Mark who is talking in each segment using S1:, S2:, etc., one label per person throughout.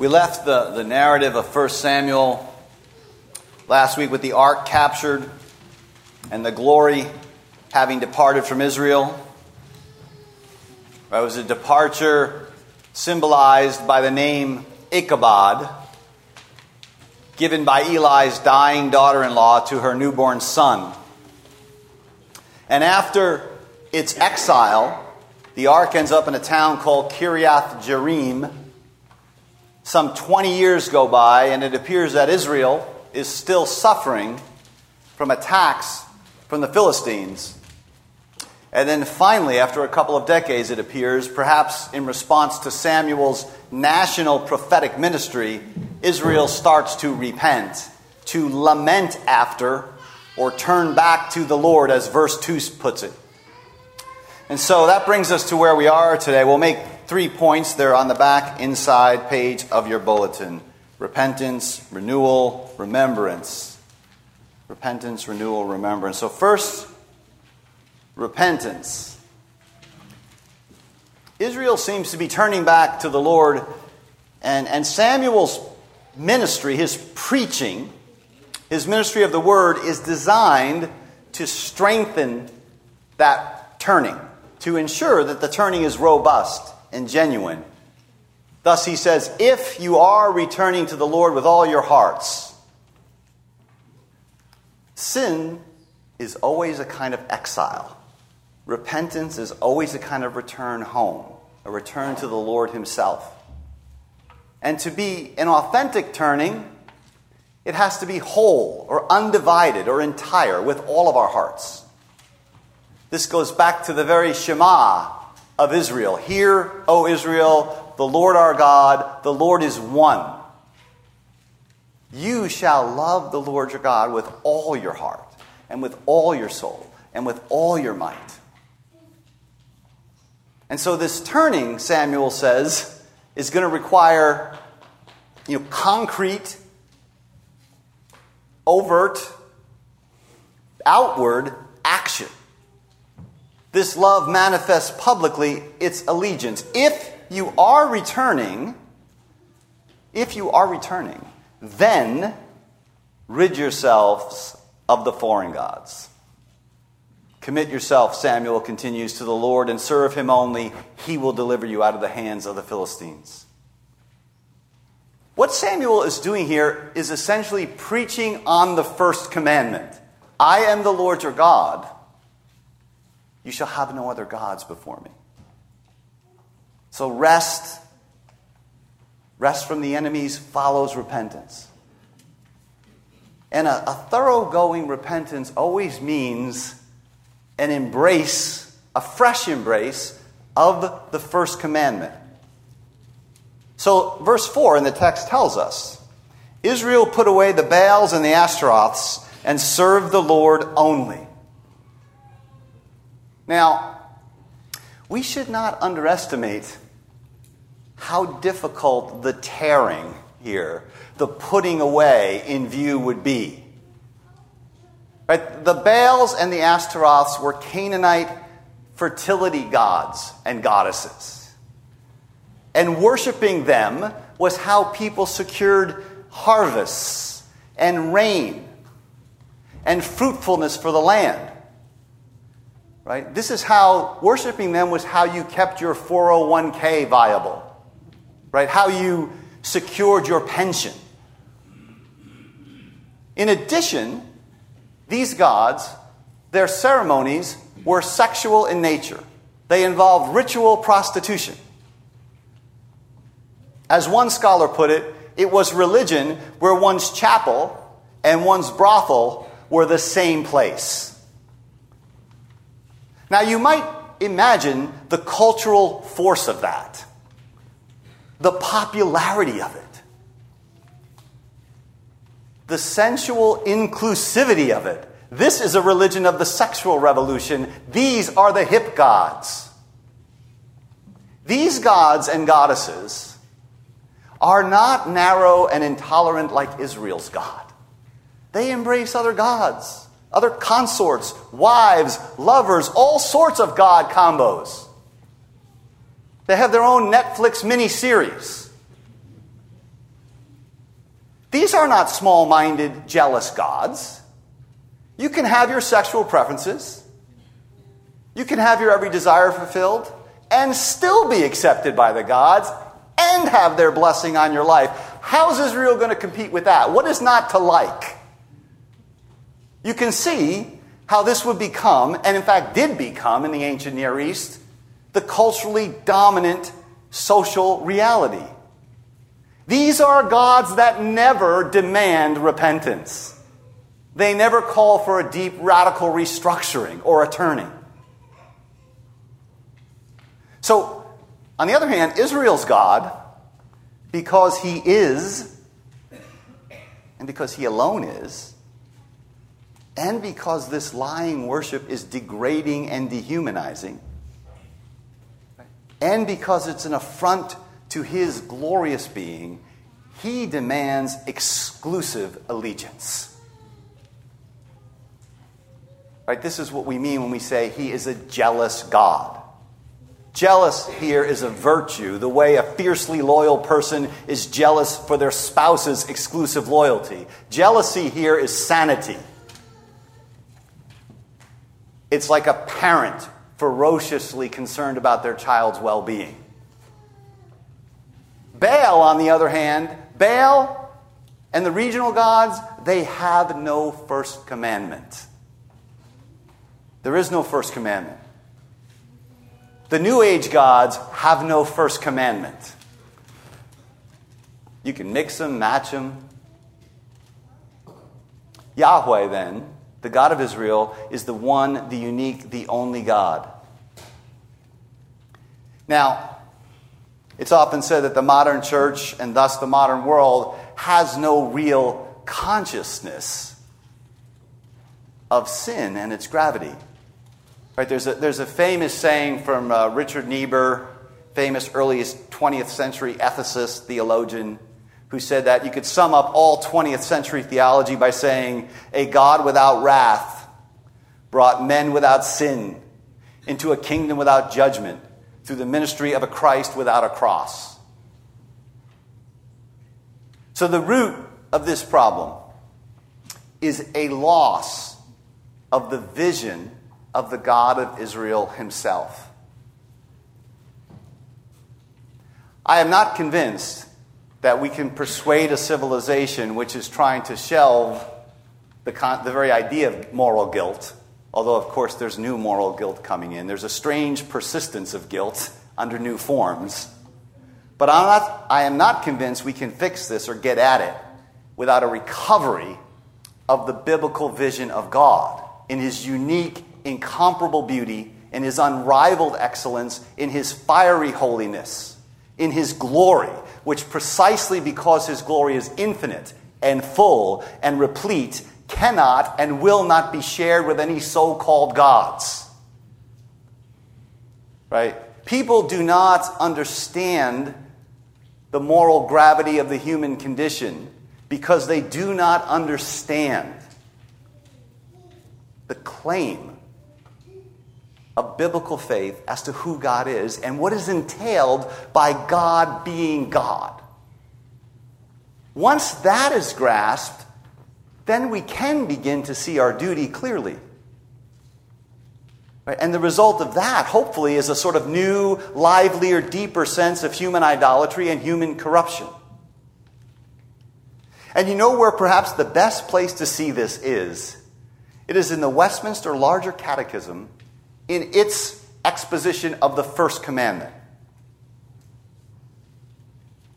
S1: We left the, the narrative of 1 Samuel last week with the ark captured and the glory having departed from Israel. It was a departure symbolized by the name Ichabod, given by Eli's dying daughter in law to her newborn son. And after its exile, the ark ends up in a town called Kiriath Jearim some 20 years go by, and it appears that Israel is still suffering from attacks from the Philistines. And then finally, after a couple of decades, it appears, perhaps in response to Samuel's national prophetic ministry, Israel starts to repent, to lament after, or turn back to the Lord, as verse 2 puts it. And so that brings us to where we are today. We'll make three points there on the back inside page of your bulletin repentance, renewal, remembrance. Repentance, renewal, remembrance. So, first, repentance. Israel seems to be turning back to the Lord, and, and Samuel's ministry, his preaching, his ministry of the word, is designed to strengthen that turning, to ensure that the turning is robust and genuine. Thus, he says, if you are returning to the Lord with all your hearts, sin is always a kind of exile. Repentance is always a kind of return home, a return to the Lord Himself. And to be an authentic turning, it has to be whole or undivided or entire with all of our hearts. This goes back to the very Shema of Israel. Hear, O Israel, the Lord our God, the Lord is one. You shall love the Lord your God with all your heart, and with all your soul, and with all your might. And so, this turning, Samuel says, is going to require you know, concrete, overt, outward action. This love manifests publicly its allegiance. If you are returning, if you are returning, then rid yourselves of the foreign gods. Commit yourself, Samuel continues, to the Lord and serve him only. He will deliver you out of the hands of the Philistines. What Samuel is doing here is essentially preaching on the first commandment I am the Lord your God you shall have no other gods before me. So rest, rest from the enemies follows repentance. And a, a thoroughgoing repentance always means an embrace, a fresh embrace of the first commandment. So, verse 4 in the text tells us Israel put away the Baals and the Ashtaroths and served the Lord only. Now, we should not underestimate how difficult the tearing here, the putting away in view would be. Right? The Baals and the Ashtaroths were Canaanite fertility gods and goddesses. And worshiping them was how people secured harvests and rain and fruitfulness for the land. Right? This is how worshiping them was how you kept your 401k viable. Right? How you secured your pension. In addition, these gods, their ceremonies were sexual in nature. They involved ritual prostitution. As one scholar put it, it was religion where one's chapel and one's brothel were the same place. Now, you might imagine the cultural force of that, the popularity of it, the sensual inclusivity of it. This is a religion of the sexual revolution. These are the hip gods. These gods and goddesses are not narrow and intolerant like Israel's God. They embrace other gods other consorts, wives, lovers, all sorts of God combos. They have their own Netflix mini series. These are not small minded, jealous gods. You can have your sexual preferences, you can have your every desire fulfilled, and still be accepted by the gods and have their blessing on your life. How's Israel going to compete with that? What is not to like? You can see how this would become, and in fact did become in the ancient Near East, the culturally dominant social reality. These are gods that never demand repentance. They never call for a deep radical restructuring or a turning. So, on the other hand, Israel's God, because he is, and because he alone is, and because this lying worship is degrading and dehumanizing, and because it's an affront to his glorious being, he demands exclusive allegiance. Right? This is what we mean when we say he is a jealous God. Jealous here is a virtue, the way a fiercely loyal person is jealous for their spouse's exclusive loyalty. Jealousy here is sanity. It's like a parent ferociously concerned about their child's well being. Baal, on the other hand, Baal and the regional gods, they have no first commandment. There is no first commandment. The New Age gods have no first commandment. You can mix them, match them. Yahweh, then, the God of Israel, is the one, the unique, the only God. Now, it's often said that the modern church, and thus the modern world, has no real consciousness of sin and its gravity. Right, there's, a, there's a famous saying from uh, Richard Niebuhr, famous earliest 20th century ethicist, theologian, who said that you could sum up all 20th century theology by saying, A God without wrath brought men without sin into a kingdom without judgment through the ministry of a Christ without a cross. So, the root of this problem is a loss of the vision of the God of Israel himself. I am not convinced that we can persuade a civilization which is trying to shelve the, con- the very idea of moral guilt, although, of course, there's new moral guilt coming in. There's a strange persistence of guilt under new forms. But I'm not, I am not convinced we can fix this or get at it without a recovery of the biblical vision of God in his unique incomparable beauty, in his unrivaled excellence, in his fiery holiness, in his glory, which precisely because his glory is infinite and full and replete, cannot and will not be shared with any so called gods. Right? People do not understand the moral gravity of the human condition because they do not understand the claim of biblical faith as to who God is and what is entailed by God being God. Once that is grasped, then we can begin to see our duty clearly. And the result of that, hopefully, is a sort of new, livelier, deeper sense of human idolatry and human corruption. And you know where perhaps the best place to see this is? It is in the Westminster Larger Catechism in its exposition of the first commandment.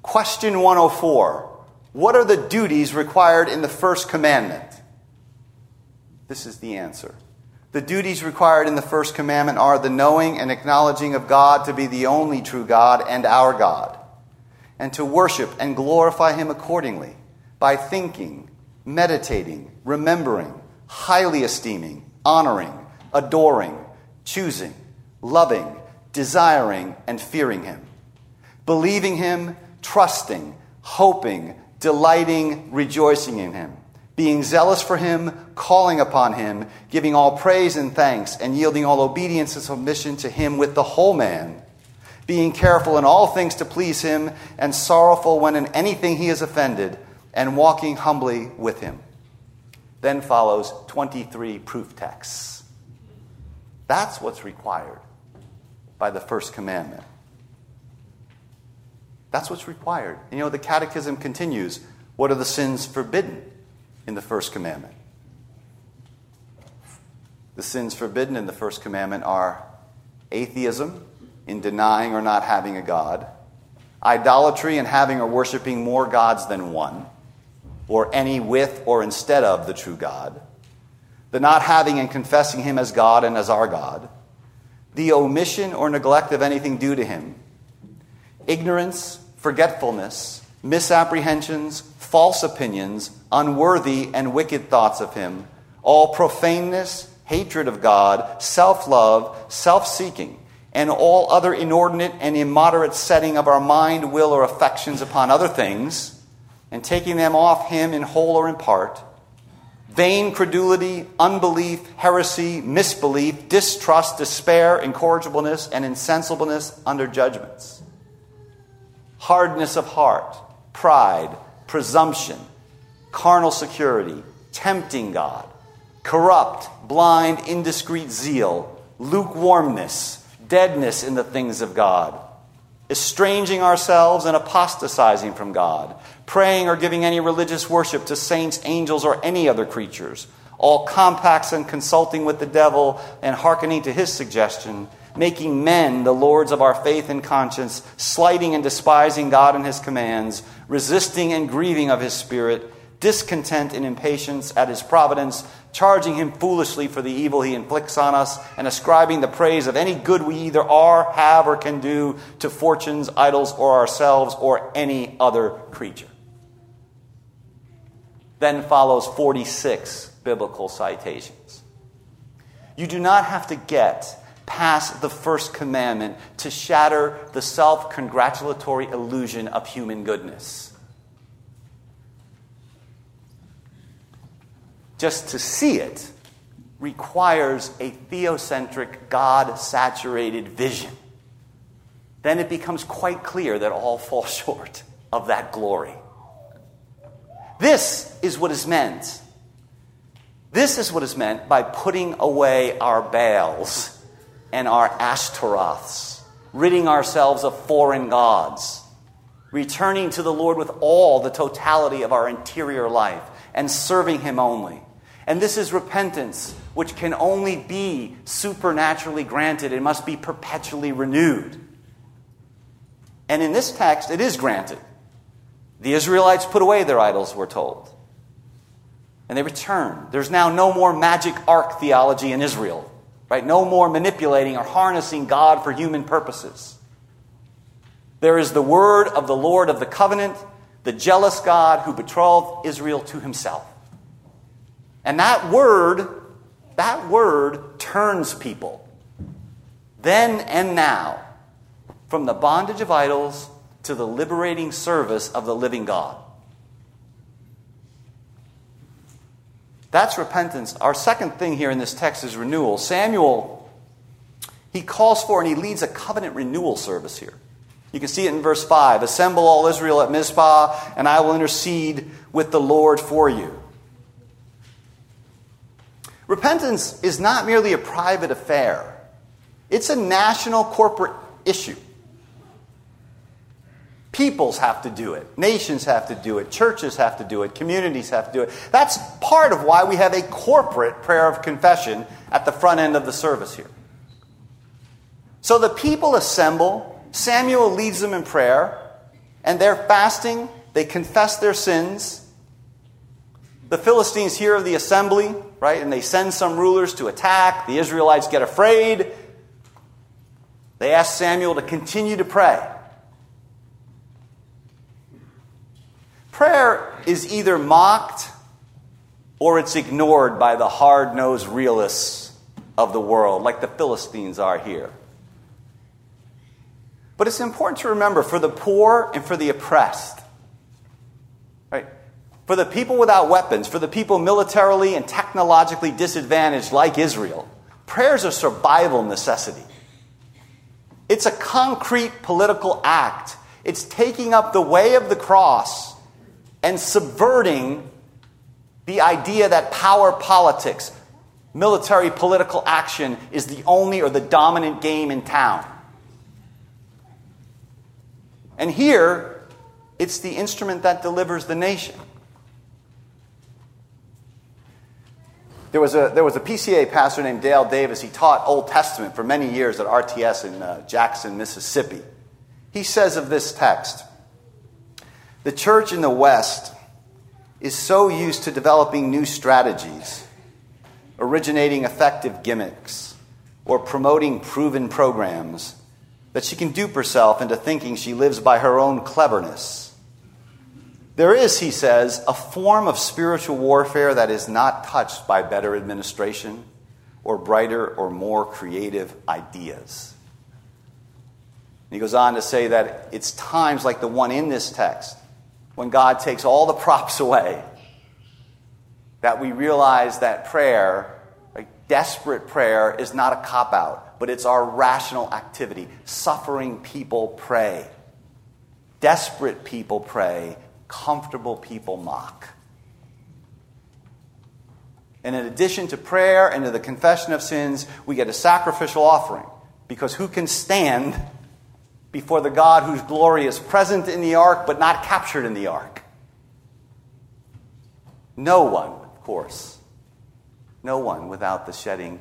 S1: Question 104 What are the duties required in the first commandment? This is the answer. The duties required in the first commandment are the knowing and acknowledging of God to be the only true God and our God, and to worship and glorify Him accordingly by thinking, meditating, remembering, highly esteeming, honoring, adoring, choosing, loving, desiring, and fearing Him, believing Him, trusting, hoping, delighting, rejoicing in Him, being zealous for Him, calling upon Him, giving all praise and thanks, and yielding all obedience and submission to Him with the whole man, being careful in all things to please Him, and sorrowful when in anything He is offended, and walking humbly with him. Then follows 23 proof texts. That's what's required by the first commandment. That's what's required. And you know, the catechism continues. What are the sins forbidden in the first commandment? The sins forbidden in the first commandment are atheism, in denying or not having a God, idolatry in having or worshiping more gods than one, or any with or instead of the true God, the not having and confessing Him as God and as our God, the omission or neglect of anything due to Him, ignorance, forgetfulness, misapprehensions, false opinions, unworthy and wicked thoughts of Him, all profaneness, hatred of God, self love, self seeking, and all other inordinate and immoderate setting of our mind, will, or affections upon other things, and taking them off Him in whole or in part, vain credulity, unbelief, heresy, misbelief, distrust, despair, incorrigibleness, and insensibleness under judgments, hardness of heart, pride, presumption, carnal security, tempting God corrupt, blind, indiscreet zeal, lukewarmness, deadness in the things of God, estranging ourselves and apostatizing from God, praying or giving any religious worship to saints, angels, or any other creatures, all compacts and consulting with the devil and hearkening to his suggestion, making men the lords of our faith and conscience, slighting and despising God and his commands, resisting and grieving of his spirit discontent and impatience at his providence, charging him foolishly for the evil he inflicts on us, and ascribing the praise of any good we either are, have, or can do to fortunes, idols, or ourselves, or any other creature. Then follows 46 biblical citations. You do not have to get past the first commandment to shatter the self congratulatory illusion of human goodness. Just to see it requires a theocentric, God saturated vision. Then it becomes quite clear that all fall short of that glory. This is what is meant. This is what is meant by putting away our Baals and our Ashtaroths, ridding ourselves of foreign gods, returning to the Lord with all the totality of our interior life, and serving Him only. And this is repentance, which can only be supernaturally granted. It must be perpetually renewed. And in this text, it is granted. The Israelites put away their idols, we're told. And they return. There's now no more magic ark theology in Israel, right? No more manipulating or harnessing God for human purposes. There is the word of the Lord of the covenant, the jealous God who betrothed Israel to himself. And that word, that word turns people then and now from the bondage of idols to the liberating service of the living God. That's repentance. Our second thing here in this text is renewal. Samuel, he calls for and he leads a covenant renewal service here. You can see it in verse 5 Assemble all Israel at Mizpah, and I will intercede with the Lord for you. Repentance is not merely a private affair, it's a national corporate issue. Peoples have to do it. Nations have to do it. Churches have to do it. Communities have to do it. That's part of why we have a corporate prayer of confession at the front end of the service here. So the people assemble. Samuel leads them in prayer. And they're fasting. They confess their sins. The Philistines hear of the assembly right? And they send some rulers to attack. The Israelites get afraid. They ask Samuel to continue to pray. Prayer is either mocked or it's ignored by the hard nosed realists of the world, like the Philistines are here. But it's important to remember for the poor and for the oppressed, for the people without weapons, for the people militarily and technologically disadvantaged like Israel, prayer is a survival necessity. It's a concrete political act. It's taking up the way of the cross and subverting the idea that power politics, military political action, is the only or the dominant game in town. And here, it's the instrument that delivers the nation. There was, a, there was a PCA pastor named Dale Davis. He taught Old Testament for many years at RTS in uh, Jackson, Mississippi. He says of this text The church in the West is so used to developing new strategies, originating effective gimmicks, or promoting proven programs that she can dupe herself into thinking she lives by her own cleverness. There is, he says, a form of spiritual warfare that is not touched by better administration or brighter or more creative ideas. And he goes on to say that it's times like the one in this text when God takes all the props away that we realize that prayer, like desperate prayer, is not a cop out but it's our rational activity. Suffering people pray, desperate people pray, comfortable people mock. And in addition to prayer and to the confession of sins, we get a sacrificial offering. Because who can stand before the God whose glory is present in the ark but not captured in the ark? No one, of course. No one without the shedding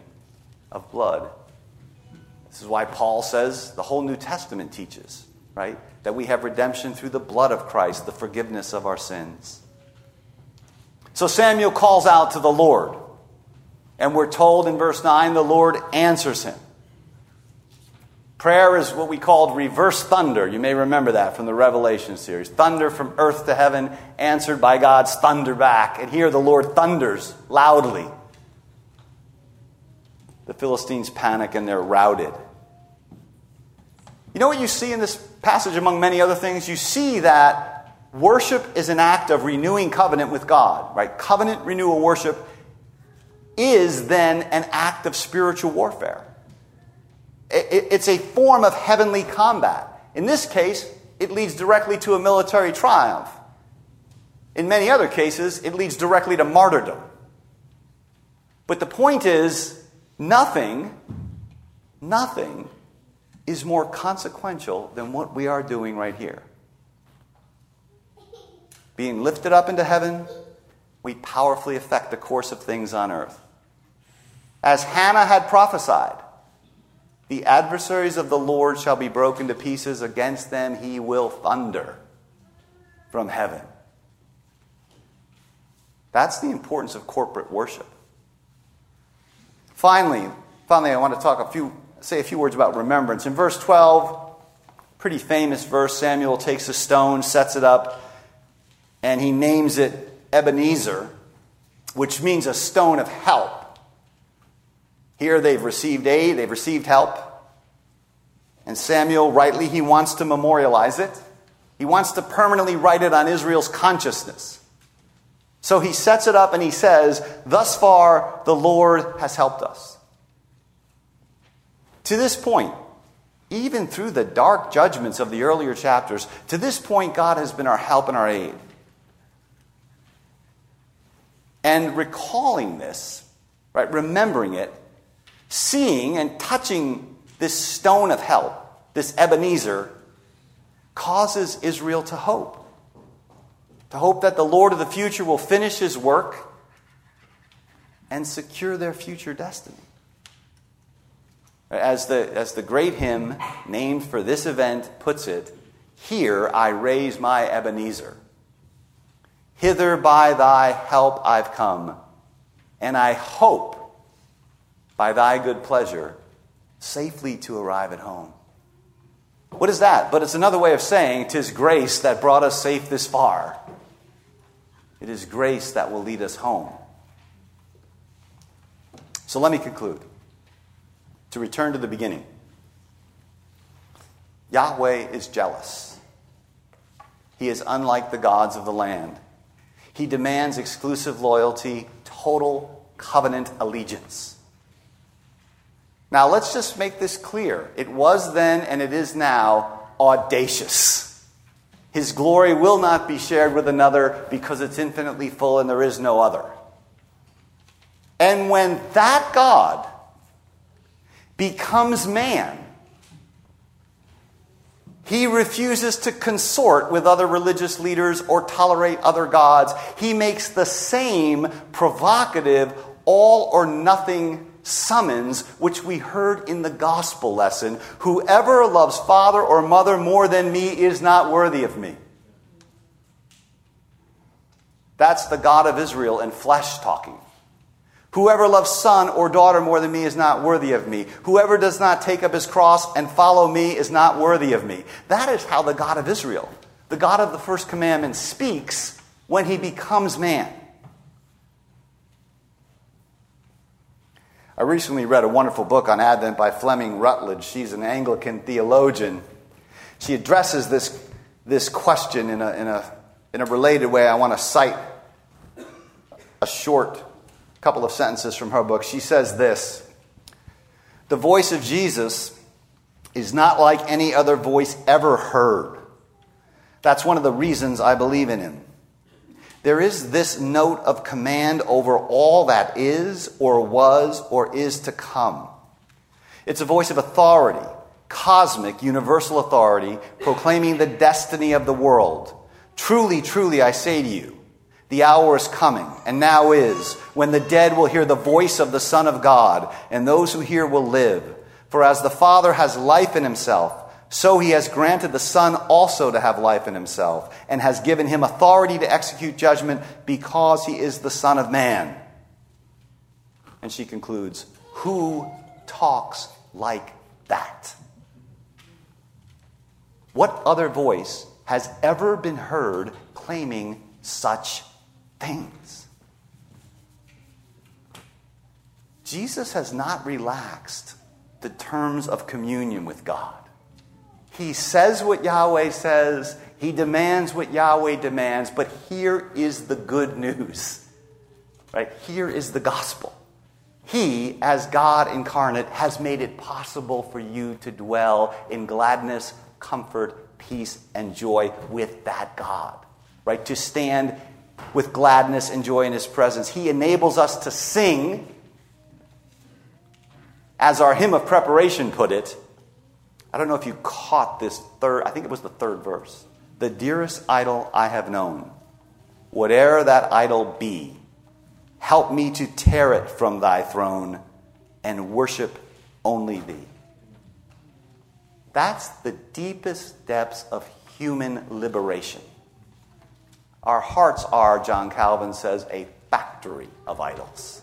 S1: of blood. This is why Paul says the whole New Testament teaches, right? That we have redemption through the blood of Christ, the forgiveness of our sins. So Samuel calls out to the Lord. And we're told in verse 9 the Lord answers him. Prayer is what we called reverse thunder. You may remember that from the Revelation series. Thunder from earth to heaven, answered by God's thunder back. And here the Lord thunders loudly. The Philistines panic and they're routed. You know what you see in this passage, among many other things? You see that worship is an act of renewing covenant with God, right? Covenant renewal worship is then an act of spiritual warfare. It's a form of heavenly combat. In this case, it leads directly to a military triumph. In many other cases, it leads directly to martyrdom. But the point is, Nothing, nothing is more consequential than what we are doing right here. Being lifted up into heaven, we powerfully affect the course of things on earth. As Hannah had prophesied, the adversaries of the Lord shall be broken to pieces, against them he will thunder from heaven. That's the importance of corporate worship. Finally, finally, I want to talk a few, say a few words about remembrance. In verse 12, pretty famous verse, Samuel takes a stone, sets it up, and he names it Ebenezer, which means a stone of help. Here they've received aid, they've received help. And Samuel, rightly, he wants to memorialize it. He wants to permanently write it on Israel's consciousness. So he sets it up and he says, Thus far, the Lord has helped us. To this point, even through the dark judgments of the earlier chapters, to this point, God has been our help and our aid. And recalling this, right, remembering it, seeing and touching this stone of help, this Ebenezer, causes Israel to hope to hope that the Lord of the future will finish his work and secure their future destiny. As the, as the great hymn named for this event puts it, Here I raise my Ebenezer. Hither by thy help I've come, and I hope by thy good pleasure safely to arrive at home. What is that? But it's another way of saying, Tis grace that brought us safe this far. It is grace that will lead us home. So let me conclude. To return to the beginning Yahweh is jealous. He is unlike the gods of the land. He demands exclusive loyalty, total covenant allegiance. Now, let's just make this clear. It was then and it is now audacious. His glory will not be shared with another because it's infinitely full and there is no other. And when that God becomes man, he refuses to consort with other religious leaders or tolerate other gods. He makes the same provocative, all or nothing summons which we heard in the gospel lesson Whoever loves father or mother more than me is not worthy of me. That's the God of Israel in flesh talking. Whoever loves son or daughter more than me is not worthy of me. Whoever does not take up his cross and follow me is not worthy of me. That is how the God of Israel, the God of the first commandment, speaks when he becomes man. I recently read a wonderful book on Advent by Fleming Rutledge. She's an Anglican theologian. She addresses this, this question in a, in, a, in a related way. I want to cite a short couple of sentences from her book. She says this The voice of Jesus is not like any other voice ever heard. That's one of the reasons I believe in him. There is this note of command over all that is, or was, or is to come. It's a voice of authority, cosmic, universal authority, proclaiming the destiny of the world. Truly, truly, I say to you, the hour is coming, and now is, when the dead will hear the voice of the Son of God, and those who hear will live. For as the Father has life in himself, so he has granted the Son also to have life in himself, and has given him authority to execute judgment because he is the Son of Man. And she concludes, Who talks like that? What other voice has ever been heard claiming such things. Jesus has not relaxed the terms of communion with God. He says what Yahweh says, he demands what Yahweh demands, but here is the good news. Right? Here is the gospel. He, as God incarnate, has made it possible for you to dwell in gladness, comfort, peace, and joy with that God. Right? To stand with gladness and joy in His presence. He enables us to sing, as our hymn of preparation put it. I don't know if you caught this third, I think it was the third verse. The dearest idol I have known, whate'er that idol be, help me to tear it from thy throne and worship only thee. That's the deepest depths of human liberation. Our hearts are, John Calvin says, a factory of idols.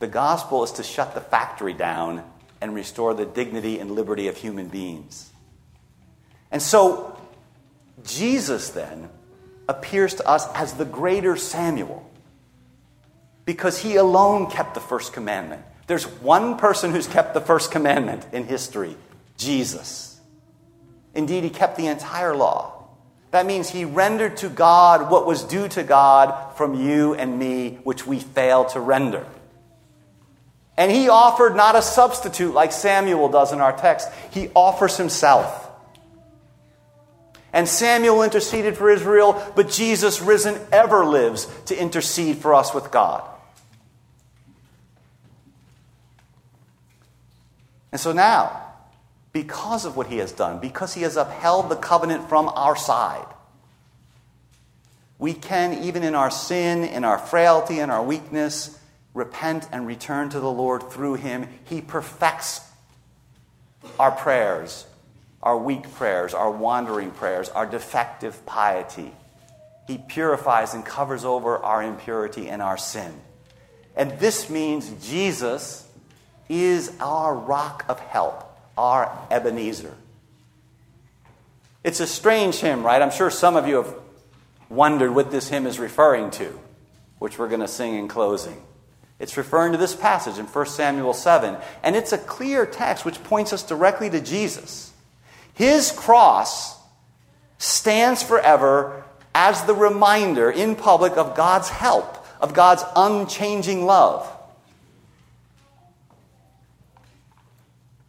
S1: The gospel is to shut the factory down and restore the dignity and liberty of human beings. And so, Jesus then appears to us as the greater Samuel because he alone kept the first commandment. There's one person who's kept the first commandment in history Jesus. Indeed, he kept the entire law. That means he rendered to God what was due to God from you and me, which we fail to render. And he offered not a substitute like Samuel does in our text, he offers himself. And Samuel interceded for Israel, but Jesus, risen, ever lives to intercede for us with God. And so now, because of what he has done, because he has upheld the covenant from our side. We can, even in our sin, in our frailty, in our weakness, repent and return to the Lord through him. He perfects our prayers, our weak prayers, our wandering prayers, our defective piety. He purifies and covers over our impurity and our sin. And this means Jesus is our rock of help our Ebenezer. It's a strange hymn, right? I'm sure some of you have wondered what this hymn is referring to, which we're going to sing in closing. It's referring to this passage in 1 Samuel 7, and it's a clear text which points us directly to Jesus. His cross stands forever as the reminder in public of God's help, of God's unchanging love.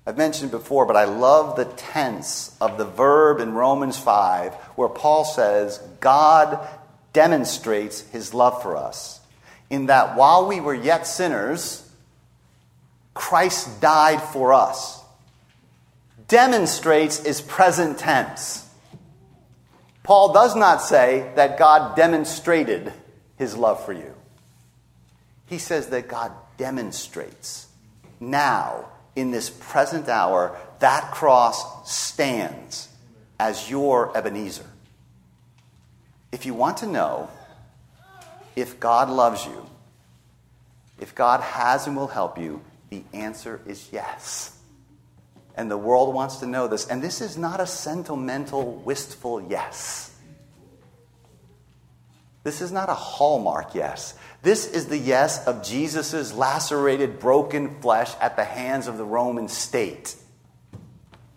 S1: I've mentioned before, but I love the tense of the verb in Romans 5 where Paul says, God demonstrates his love for us in that while we were yet sinners, Christ died for us. Demonstrates is present tense. Paul does not say that God demonstrated his love for you. He says that God demonstrates now, in this present hour, that cross stands as your Ebenezer. If you want to know if God loves you, if God has and will help you, the answer is yes. And the world wants to know this. And this is not a sentimental, wistful yes. This is not a hallmark yes. This is the yes of Jesus' lacerated, broken flesh at the hands of the Roman state.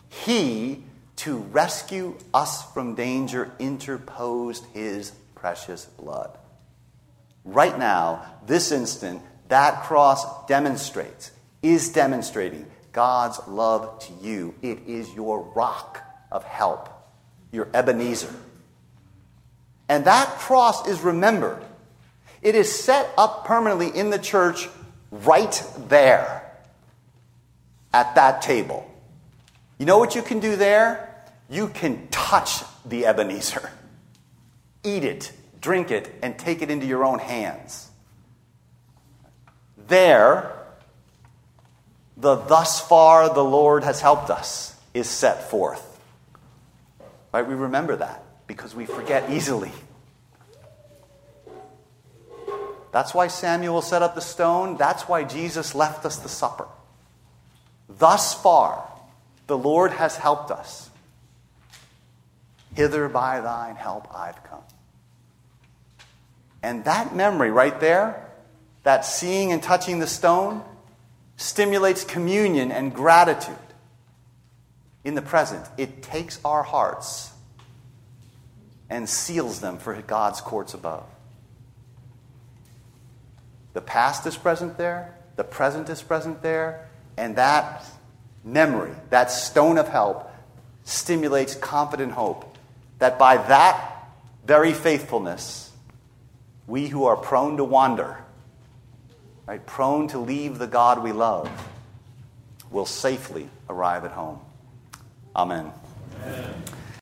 S1: He, to rescue us from danger, interposed his precious blood. Right now, this instant, that cross demonstrates, is demonstrating God's love to you. It is your rock of help, your Ebenezer. And that cross is remembered. It is set up permanently in the church right there at that table. You know what you can do there? You can touch the Ebenezer, eat it, drink it, and take it into your own hands. There, the thus far the Lord has helped us is set forth. Right? We remember that because we forget easily. That's why Samuel set up the stone. That's why Jesus left us the supper. Thus far, the Lord has helped us. Hither by thine help I've come. And that memory right there, that seeing and touching the stone, stimulates communion and gratitude in the present. It takes our hearts and seals them for God's courts above. The past is present there, the present is present there, and that memory, that stone of help, stimulates confident hope that by that very faithfulness, we who are prone to wander, right, prone to leave the God we love, will safely arrive at home. Amen. Amen.